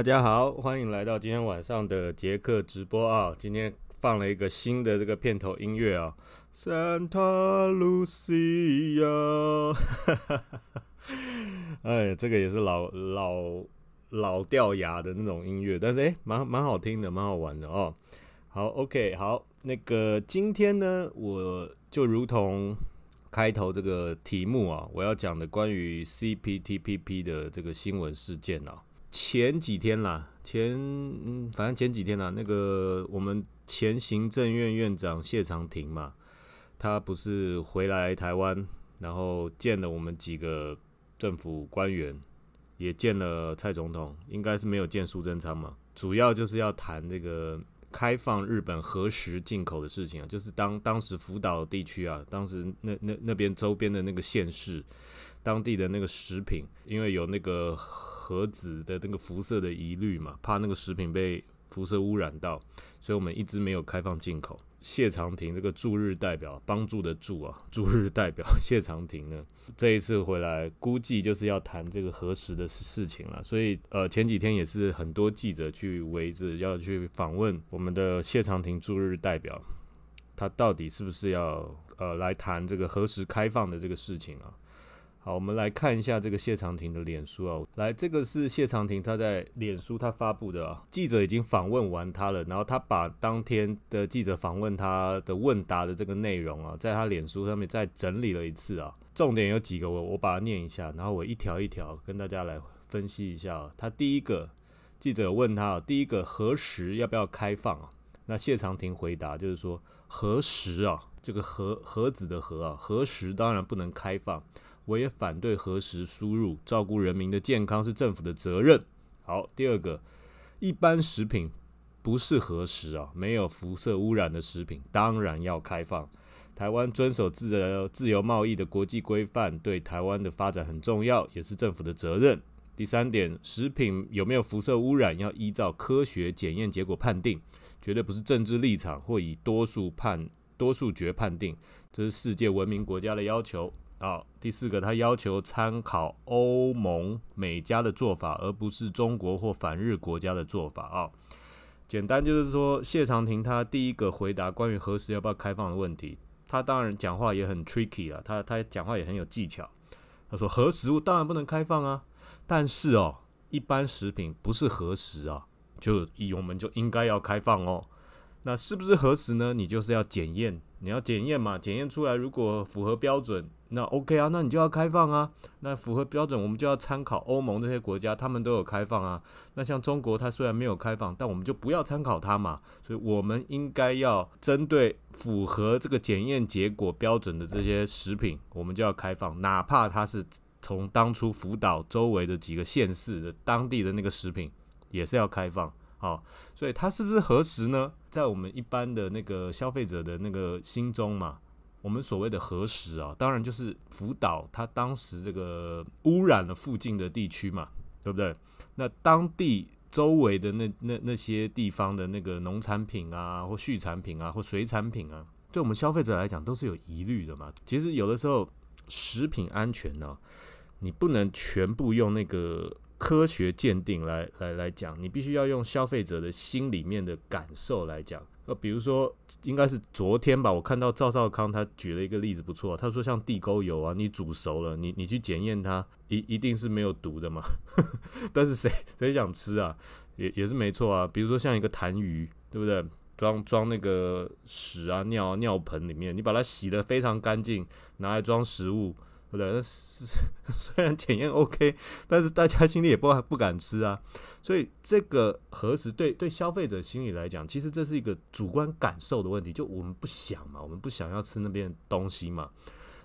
大家好，欢迎来到今天晚上的杰克直播啊！今天放了一个新的这个片头音乐啊，Santa Lucia，哎，这个也是老老老掉牙的那种音乐，但是哎，蛮蛮好听的，蛮好玩的哦。好，OK，好，那个今天呢，我就如同开头这个题目啊，我要讲的关于 CPTPP 的这个新闻事件啊。前几天啦，前嗯，反正前几天啦，那个我们前行政院院长谢长廷嘛，他不是回来台湾，然后见了我们几个政府官员，也见了蔡总统，应该是没有见苏贞昌嘛，主要就是要谈这个开放日本核实进口的事情啊，就是当当时福岛地区啊，当时那那那边周边的那个县市，当地的那个食品，因为有那个。核子的那个辐射的疑虑嘛，怕那个食品被辐射污染到，所以我们一直没有开放进口。谢长廷这个驻日代表，帮助的助啊，驻日代表 谢长廷呢，这一次回来估计就是要谈这个核实的事情了。所以呃，前几天也是很多记者去围着要去访问我们的谢长廷驻日代表，他到底是不是要呃来谈这个核实开放的这个事情啊？好，我们来看一下这个谢长廷的脸书啊。来，这个是谢长廷他在脸书他发布的啊。记者已经访问完他了，然后他把当天的记者访问他的问答的这个内容啊，在他脸书上面再整理了一次啊。重点有几个，我我把它念一下，然后我一条一条跟大家来分析一下。他第一个记者问他啊，第一个何时要不要开放啊？那谢长廷回答就是说何时啊，这个何何子的何啊，何时当然不能开放。我也反对核实输入，照顾人民的健康是政府的责任。好，第二个，一般食品不是核实啊，没有辐射污染的食品当然要开放。台湾遵守自由自由贸易的国际规范，对台湾的发展很重要，也是政府的责任。第三点，食品有没有辐射污染，要依照科学检验结果判定，绝对不是政治立场或以多数判多数决判定，这是世界文明国家的要求。好，第四个，他要求参考欧盟、美加的做法，而不是中国或反日国家的做法啊。简单就是说，谢长廷他第一个回答关于核实要不要开放的问题，他当然讲话也很 tricky 啊，他他讲话也很有技巧。他说核食物当然不能开放啊，但是哦，一般食品不是核实啊，就以我们就应该要开放哦。那是不是核实呢？你就是要检验，你要检验嘛，检验出来如果符合标准。那 OK 啊，那你就要开放啊。那符合标准，我们就要参考欧盟这些国家，他们都有开放啊。那像中国，它虽然没有开放，但我们就不要参考它嘛。所以我们应该要针对符合这个检验结果标准的这些食品，我们就要开放，哪怕它是从当初福岛周围的几个县市的当地的那个食品，也是要开放。好，所以它是不是核实呢？在我们一般的那个消费者的那个心中嘛。我们所谓的核实啊，当然就是福岛它当时这个污染了附近的地区嘛，对不对？那当地周围的那那那些地方的那个农产品啊，或畜产品啊，或水产品啊，对我们消费者来讲都是有疑虑的嘛。其实有的时候食品安全呢，你不能全部用那个科学鉴定来来来讲，你必须要用消费者的心里面的感受来讲。呃，比如说，应该是昨天吧，我看到赵少康他举了一个例子，不错。他说，像地沟油啊，你煮熟了，你你去检验它，一一定是没有毒的嘛。但是谁谁想吃啊？也也是没错啊。比如说像一个痰盂，对不对？装装那个屎啊尿啊尿盆里面，你把它洗得非常干净，拿来装食物。不对？那是 虽然检验 OK，但是大家心里也不不敢吃啊。所以这个核实对对消费者心理来讲，其实这是一个主观感受的问题。就我们不想嘛，我们不想要吃那边东西嘛。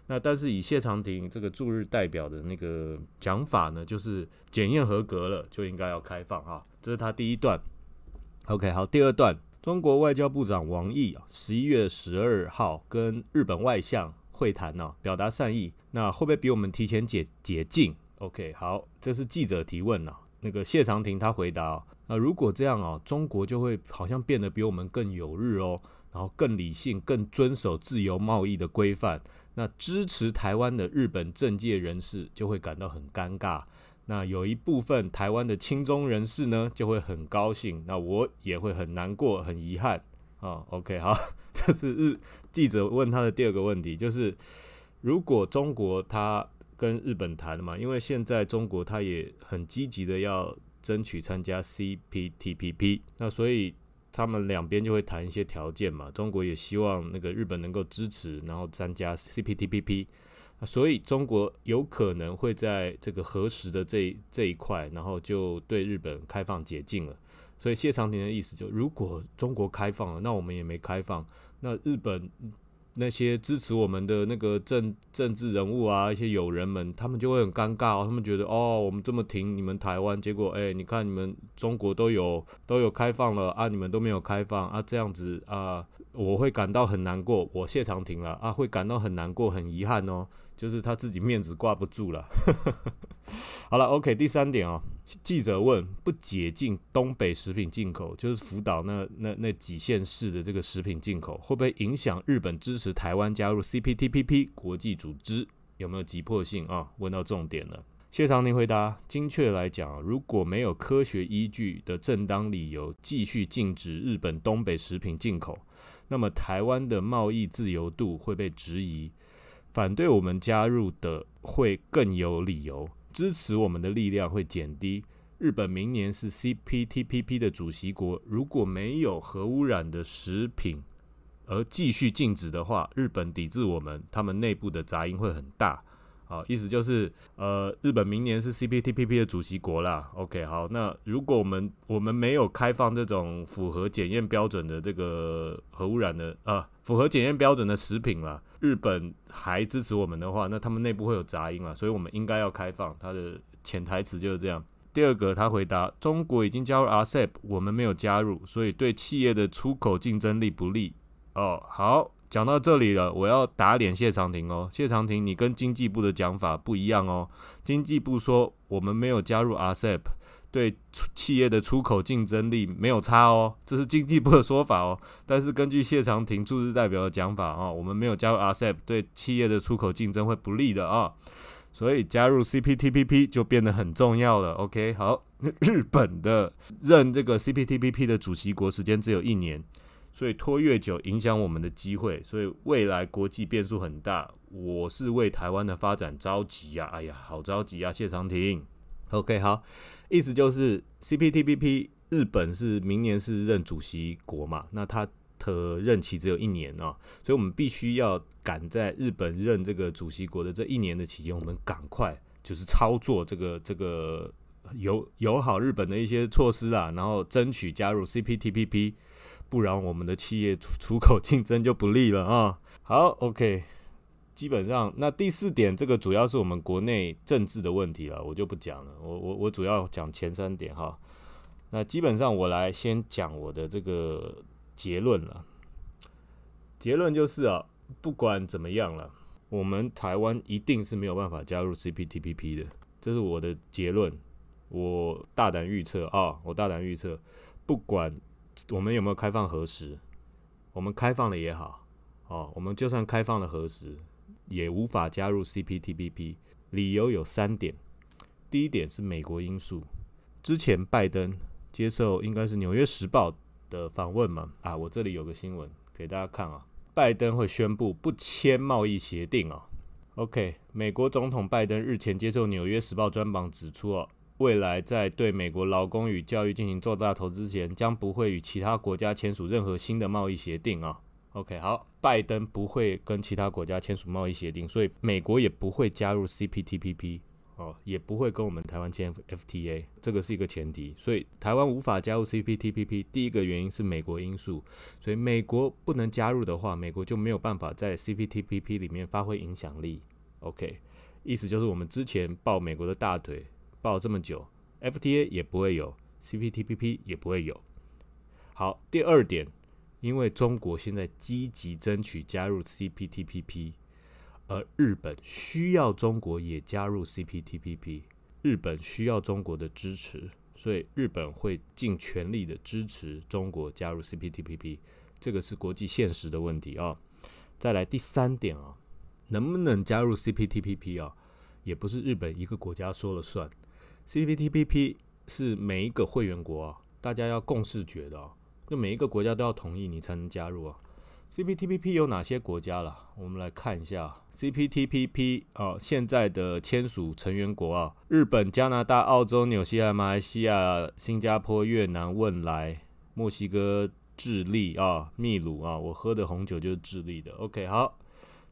那但是以谢长廷这个驻日代表的那个讲法呢，就是检验合格了就应该要开放啊。这是他第一段。OK，好，第二段，中国外交部长王毅啊，十一月十二号跟日本外相。会谈呢，表达善意，那会不会比我们提前解解禁？OK，好，这是记者提问呢。那个谢长廷他回答：那如果这样啊，中国就会好像变得比我们更有日哦，然后更理性、更遵守自由贸易的规范。那支持台湾的日本政界人士就会感到很尴尬。那有一部分台湾的亲中人士呢，就会很高兴，那我也会很难过、很遗憾啊。OK，好，这是日记者问他的第二个问题，就是如果中国他跟日本谈嘛，因为现在中国他也很积极的要争取参加 CPTPP，那所以他们两边就会谈一些条件嘛。中国也希望那个日本能够支持，然后参加 CPTPP。所以中国有可能会在这个核实的这这一块，然后就对日本开放解禁了。所以谢长廷的意思就，如果中国开放了，那我们也没开放，那日本那些支持我们的那个政政治人物啊，一些友人们，他们就会很尴尬哦。他们觉得哦，我们这么挺你们台湾，结果哎，你看你们中国都有都有开放了啊，你们都没有开放啊，这样子啊，我会感到很难过。我谢长廷了啊，会感到很难过，很遗憾哦。就是他自己面子挂不住了。好了，OK，第三点哦，记者问：不解禁东北食品进口，就是福岛那那那几县市的这个食品进口，会不会影响日本支持台湾加入 CPTPP 国际组织？有没有急迫性啊？问到重点了。谢长宁回答：精确来讲，如果没有科学依据的正当理由继续禁止日本东北食品进口，那么台湾的贸易自由度会被质疑。反对我们加入的会更有理由，支持我们的力量会减低。日本明年是 CPTPP 的主席国，如果没有核污染的食品而继续禁止的话，日本抵制我们，他们内部的杂音会很大。好，意思就是，呃，日本明年是 CPTPP 的主席国啦。OK，好，那如果我们我们没有开放这种符合检验标准的这个核污染的啊，符合检验标准的食品啦，日本还支持我们的话，那他们内部会有杂音啊，所以我们应该要开放。他的潜台词就是这样。第二个，他回答：中国已经加入 RCEP，我们没有加入，所以对企业的出口竞争力不利。哦，好。讲到这里了，我要打脸谢长廷哦。谢长廷，你跟经济部的讲法不一样哦。经济部说我们没有加入 RCEP，对企业的出口竞争力没有差哦，这是经济部的说法哦。但是根据谢长廷驻日代表的讲法啊，我们没有加入 RCEP，对企业的出口竞争会不利的啊。所以加入 CPTPP 就变得很重要了。OK，好，日本的任这个 CPTPP 的主席国时间只有一年。所以拖越久，影响我们的机会。所以未来国际变数很大，我是为台湾的发展着急呀！哎呀，好着急啊！谢长廷，OK，好，意思就是 CPTPP 日本是明年是任主席国嘛？那他的任期只有一年啊，所以我们必须要赶在日本任这个主席国的这一年的期间，我们赶快就是操作这个这个友友好日本的一些措施啊，然后争取加入 CPTPP。不然我们的企业出出口竞争就不利了啊！好，OK，基本上那第四点，这个主要是我们国内政治的问题了，我就不讲了。我我我主要讲前三点哈。那基本上我来先讲我的这个结论了。结论就是啊，不管怎么样了，我们台湾一定是没有办法加入 CPTPP 的，这是我的结论。我大胆预测啊，我大胆预测，不管。我们有没有开放核实？我们开放了也好，哦，我们就算开放了核实，也无法加入 CPTPP。理由有三点。第一点是美国因素。之前拜登接受应该是《纽约时报》的访问嘛？啊，我这里有个新闻给大家看啊。拜登会宣布不签贸易协定啊。OK，美国总统拜登日前接受《纽约时报》专访指出哦。未来在对美国劳工与教育进行重大投资前，将不会与其他国家签署任何新的贸易协定啊。OK，好，拜登不会跟其他国家签署贸易协定，所以美国也不会加入 CPTPP 哦，也不会跟我们台湾签 FTA，这个是一个前提。所以台湾无法加入 CPTPP，第一个原因是美国因素，所以美国不能加入的话，美国就没有办法在 CPTPP 里面发挥影响力。OK，意思就是我们之前抱美国的大腿。报这么久，FTA 也不会有，CPTPP 也不会有。好，第二点，因为中国现在积极争取加入 CPTPP，而日本需要中国也加入 CPTPP，日本需要中国的支持，所以日本会尽全力的支持中国加入 CPTPP。这个是国际现实的问题啊。再来第三点啊，能不能加入 CPTPP 啊，也不是日本一个国家说了算。CPTPP 是每一个会员国啊，大家要共识决的啊，就每一个国家都要同意你才能加入啊。CPTPP 有哪些国家了？我们来看一下 CPTPP 啊，现在的签署成员国啊，日本、加拿大、澳洲、纽西兰、马来西亚、新加坡、越南、汶莱、墨西哥、智利啊、秘鲁啊，我喝的红酒就是智利的。OK，好，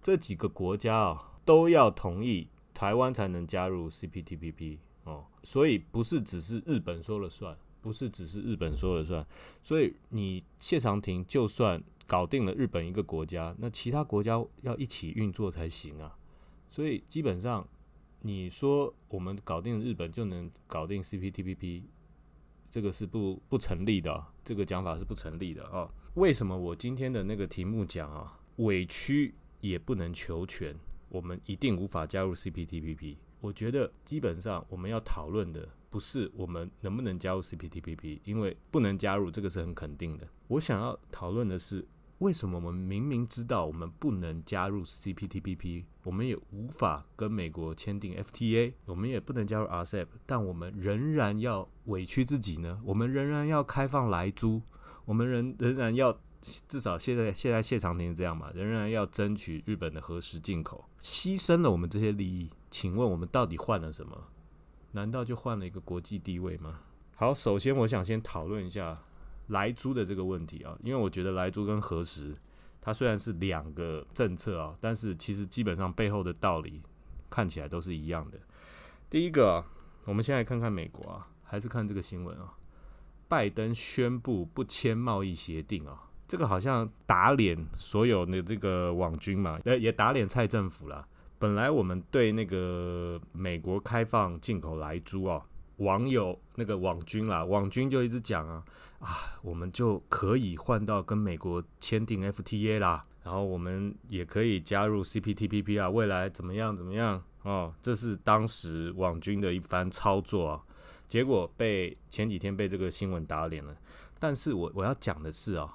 这几个国家啊都要同意台湾才能加入 CPTPP 哦，所以不是只是日本说了算，不是只是日本说了算，所以你谢长廷就算。搞定了日本一个国家，那其他国家要一起运作才行啊。所以基本上，你说我们搞定日本就能搞定 CPTPP，这个是不不成立的，这个讲法是不成立的啊。为什么我今天的那个题目讲啊，委屈也不能求全，我们一定无法加入 CPTPP？我觉得基本上我们要讨论的。不是我们能不能加入 CPTPP，因为不能加入这个是很肯定的。我想要讨论的是，为什么我们明明知道我们不能加入 CPTPP，我们也无法跟美国签订 FTA，我们也不能加入 RCEP，但我们仍然要委屈自己呢？我们仍然要开放来租，我们仍仍然要至少现在现在谢长廷这样嘛，仍然要争取日本的核实进口，牺牲了我们这些利益。请问我们到底换了什么？难道就换了一个国际地位吗？好，首先我想先讨论一下莱猪的这个问题啊，因为我觉得莱猪跟核实，它虽然是两个政策啊，但是其实基本上背后的道理看起来都是一样的。第一个，我们先来看看美国啊，还是看这个新闻啊，拜登宣布不签贸易协定啊，这个好像打脸所有的这个网军嘛，呃，也打脸蔡政府了。本来我们对那个美国开放进口来猪啊，网友那个网军啦，网军就一直讲啊啊，我们就可以换到跟美国签订 FTA 啦，然后我们也可以加入 CPTPP 啊，未来怎么样怎么样哦，这是当时网军的一番操作啊，结果被前几天被这个新闻打脸了。但是我我要讲的是啊，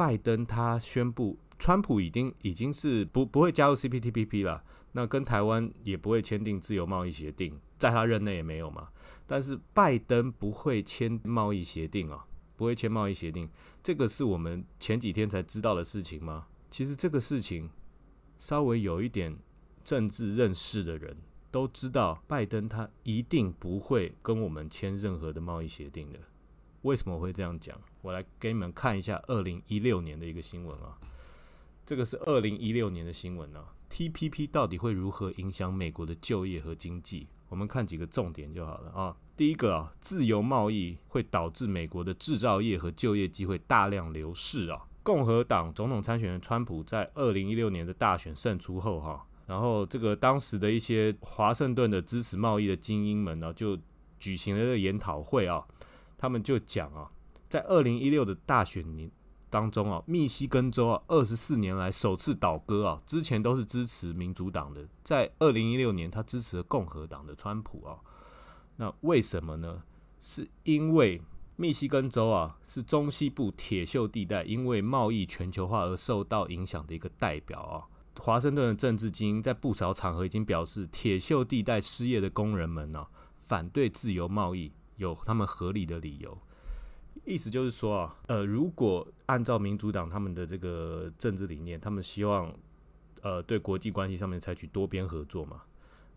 拜登他宣布，川普已经已经是不不会加入 CPTPP 了。那跟台湾也不会签订自由贸易协定，在他任内也没有嘛。但是拜登不会签贸易协定啊，不会签贸易协定，这个是我们前几天才知道的事情吗？其实这个事情稍微有一点政治认识的人都知道，拜登他一定不会跟我们签任何的贸易协定的。为什么我会这样讲？我来给你们看一下二零一六年的一个新闻啊，这个是二零一六年的新闻啊。TPP 到底会如何影响美国的就业和经济？我们看几个重点就好了啊。第一个啊，自由贸易会导致美国的制造业和就业机会大量流失啊。共和党总统参选人川普在二零一六年的大选胜出后哈，然后这个当时的一些华盛顿的支持贸易的精英们呢，就举行了一个研讨会啊，他们就讲啊，在二零一六的大选年。当中啊，密西根州啊，二十四年来首次倒戈啊，之前都是支持民主党的，在二零一六年他支持了共和党的川普啊，那为什么呢？是因为密西根州啊是中西部铁锈地带，因为贸易全球化而受到影响的一个代表啊。华盛顿的政治精英在不少场合已经表示，铁锈地带失业的工人们呢，反对自由贸易，有他们合理的理由。意思就是说啊，呃，如果按照民主党他们的这个政治理念，他们希望呃对国际关系上面采取多边合作嘛，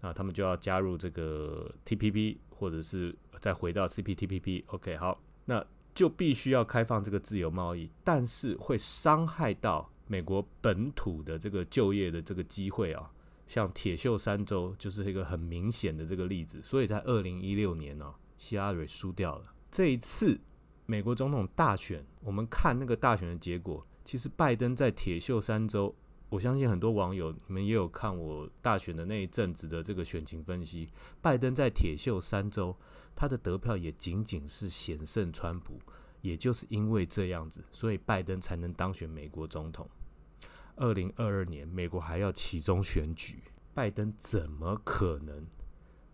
那他们就要加入这个 TPP，或者是再回到 CPTPP。OK，好，那就必须要开放这个自由贸易，但是会伤害到美国本土的这个就业的这个机会啊，像铁锈三州就是一个很明显的这个例子。所以在二零一六年呢，希拉蕊输掉了，这一次。美国总统大选，我们看那个大选的结果，其实拜登在铁锈三州，我相信很多网友你们也有看我大选的那一阵子的这个选情分析，拜登在铁锈三州，他的得票也仅仅是险胜川普，也就是因为这样子，所以拜登才能当选美国总统。二零二二年，美国还要其中选举，拜登怎么可能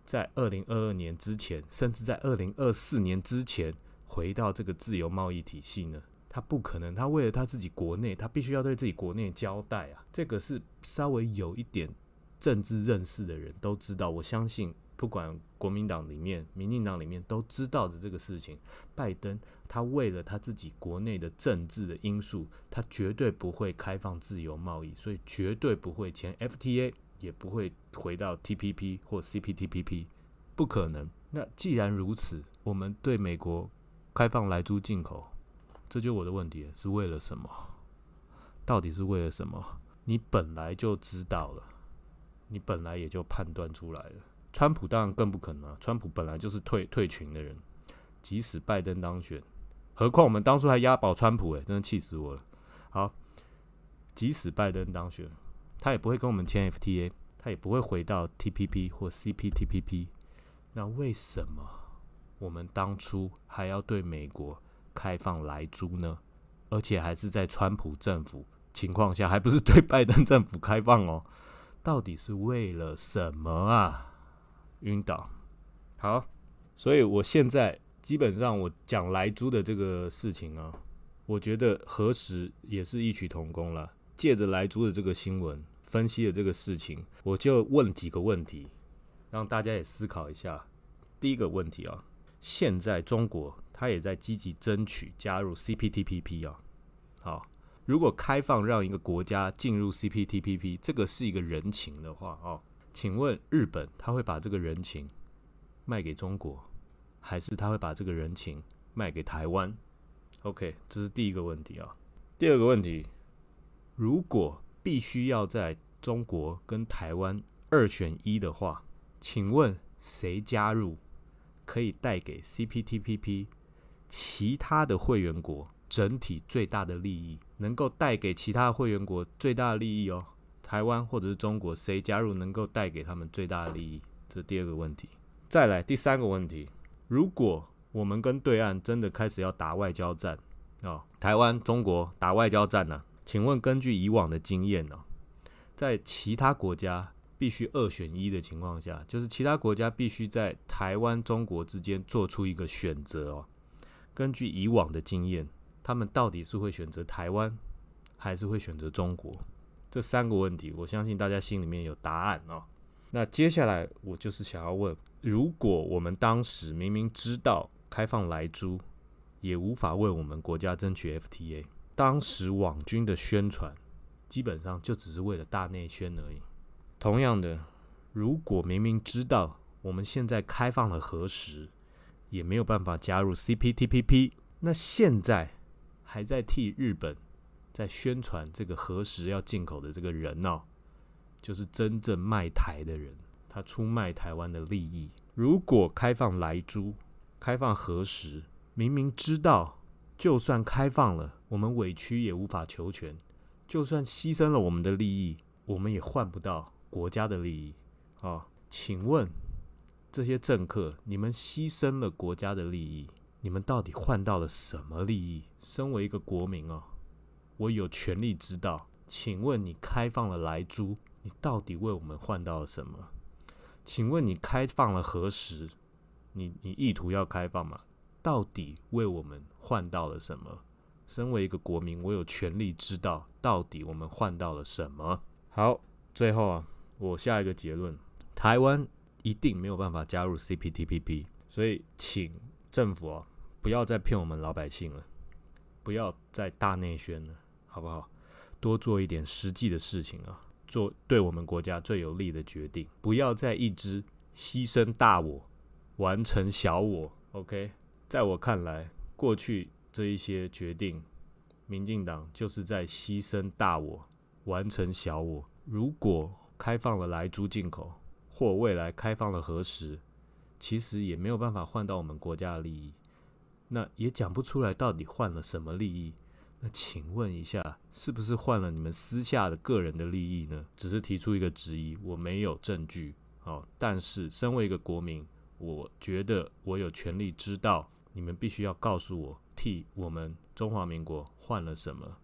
在二零二二年之前，甚至在二零二四年之前？回到这个自由贸易体系呢？他不可能，他为了他自己国内，他必须要对自己国内交代啊。这个是稍微有一点政治认识的人都知道。我相信不管国民党里面、民进党里面都知道的这个事情，拜登他为了他自己国内的政治的因素，他绝对不会开放自由贸易，所以绝对不会签 FTA，也不会回到 TPP 或 CPTPP，不可能。那既然如此，我们对美国开放来租进口，这就我的问题，是为了什么？到底是为了什么？你本来就知道了，你本来也就判断出来了。川普当然更不可能啊！川普本来就是退退群的人，即使拜登当选，何况我们当初还押宝川普，诶，真的气死我了。好，即使拜登当选，他也不会跟我们签 FTA，他也不会回到 TPP 或 CPTPP。那为什么我们当初还要对美国开放来租呢？而且还是在川普政府情况下，还不是对拜登政府开放哦？到底是为了什么啊？晕倒，好，所以我现在基本上我讲莱猪的这个事情啊，我觉得何时也是异曲同工了。借着莱猪的这个新闻分析的这个事情，我就问几个问题，让大家也思考一下。第一个问题啊，现在中国它也在积极争取加入 CPTPP 啊。好，如果开放让一个国家进入 CPTPP，这个是一个人情的话啊。请问日本他会把这个人情卖给中国，还是他会把这个人情卖给台湾？OK，这是第一个问题啊。第二个问题，如果必须要在中国跟台湾二选一的话，请问谁加入可以带给 CPTPP 其他的会员国整体最大的利益？能够带给其他会员国最大的利益哦？台湾或者是中国，谁加入能够带给他们最大的利益？这是第二个问题。再来第三个问题：如果我们跟对岸真的开始要打外交战啊，台湾、中国打外交战呢？请问根据以往的经验呢，在其他国家必须二选一的情况下，就是其他国家必须在台湾、中国之间做出一个选择哦。根据以往的经验，他们到底是会选择台湾，还是会选择中国？这三个问题，我相信大家心里面有答案哦。那接下来我就是想要问：如果我们当时明明知道开放来租，也无法为我们国家争取 FTA，当时网军的宣传基本上就只是为了大内宣而已。同样的，如果明明知道我们现在开放了核实，也没有办法加入 CPTPP，那现在还在替日本。在宣传这个核实要进口的这个人哦，就是真正卖台的人，他出卖台湾的利益。如果开放来租，开放核实，明明知道，就算开放了，我们委屈也无法求全；就算牺牲了我们的利益，我们也换不到国家的利益啊！请问这些政客，你们牺牲了国家的利益，你们到底换到了什么利益？身为一个国民啊！我有权利知道，请问你开放了来租，你到底为我们换到了什么？请问你开放了何时？你你意图要开放吗？到底为我们换到了什么？身为一个国民，我有权利知道到底我们换到了什么。好，最后啊，我下一个结论：台湾一定没有办法加入 CPTPP，所以请政府啊，不要再骗我们老百姓了，不要再大内宣了。好不好？多做一点实际的事情啊，做对我们国家最有利的决定，不要再一直牺牲大我，完成小我。OK，在我看来，过去这一些决定，民进党就是在牺牲大我，完成小我。如果开放了来租进口，或未来开放了核实，其实也没有办法换到我们国家的利益，那也讲不出来到底换了什么利益。那请问一下，是不是换了你们私下的个人的利益呢？只是提出一个质疑，我没有证据，哦，但是身为一个国民，我觉得我有权利知道，你们必须要告诉我，替我们中华民国换了什么，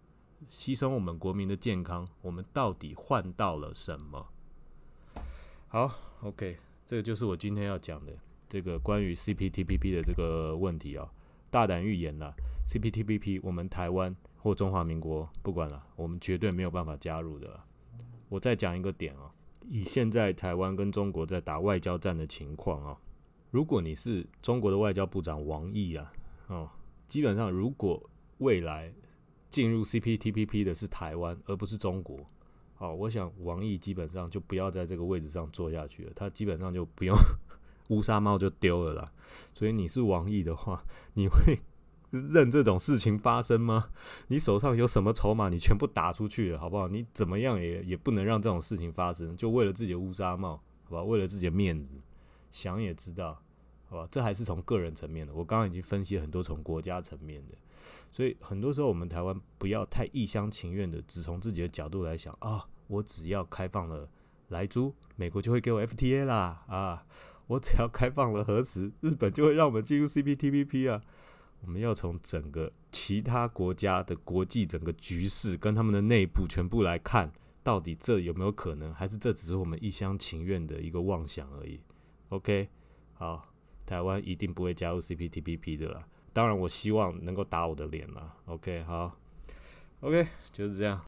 牺牲我们国民的健康，我们到底换到了什么？好，OK，这个就是我今天要讲的这个关于 CPTPP 的这个问题啊，大胆预言了。CPTPP，我们台湾或中华民国不管了，我们绝对没有办法加入的。我再讲一个点啊，以现在台湾跟中国在打外交战的情况啊，如果你是中国的外交部长王毅啊，哦，基本上如果未来进入 CPTPP 的是台湾而不是中国，哦，我想王毅基本上就不要在这个位置上坐下去了，他基本上就不用 乌纱帽就丢了啦。所以你是王毅的话，你会？任这种事情发生吗？你手上有什么筹码，你全部打出去了，好不好？你怎么样也也不能让这种事情发生，就为了自己的乌纱帽，好吧？为了自己的面子，想也知道，好吧？这还是从个人层面的。我刚刚已经分析很多从国家层面的，所以很多时候我们台湾不要太一厢情愿的，只从自己的角度来想啊，我只要开放了来租，美国就会给我 FTA 啦啊，我只要开放了核磁，日本就会让我们进入 CPTPP 啊。我们要从整个其他国家的国际整个局势跟他们的内部全部来看，到底这有没有可能，还是这只是我们一厢情愿的一个妄想而已？OK，好，台湾一定不会加入 cptpp 的啦。当然我希望能够打我的脸啦。Ok 好。Ok 就是这样。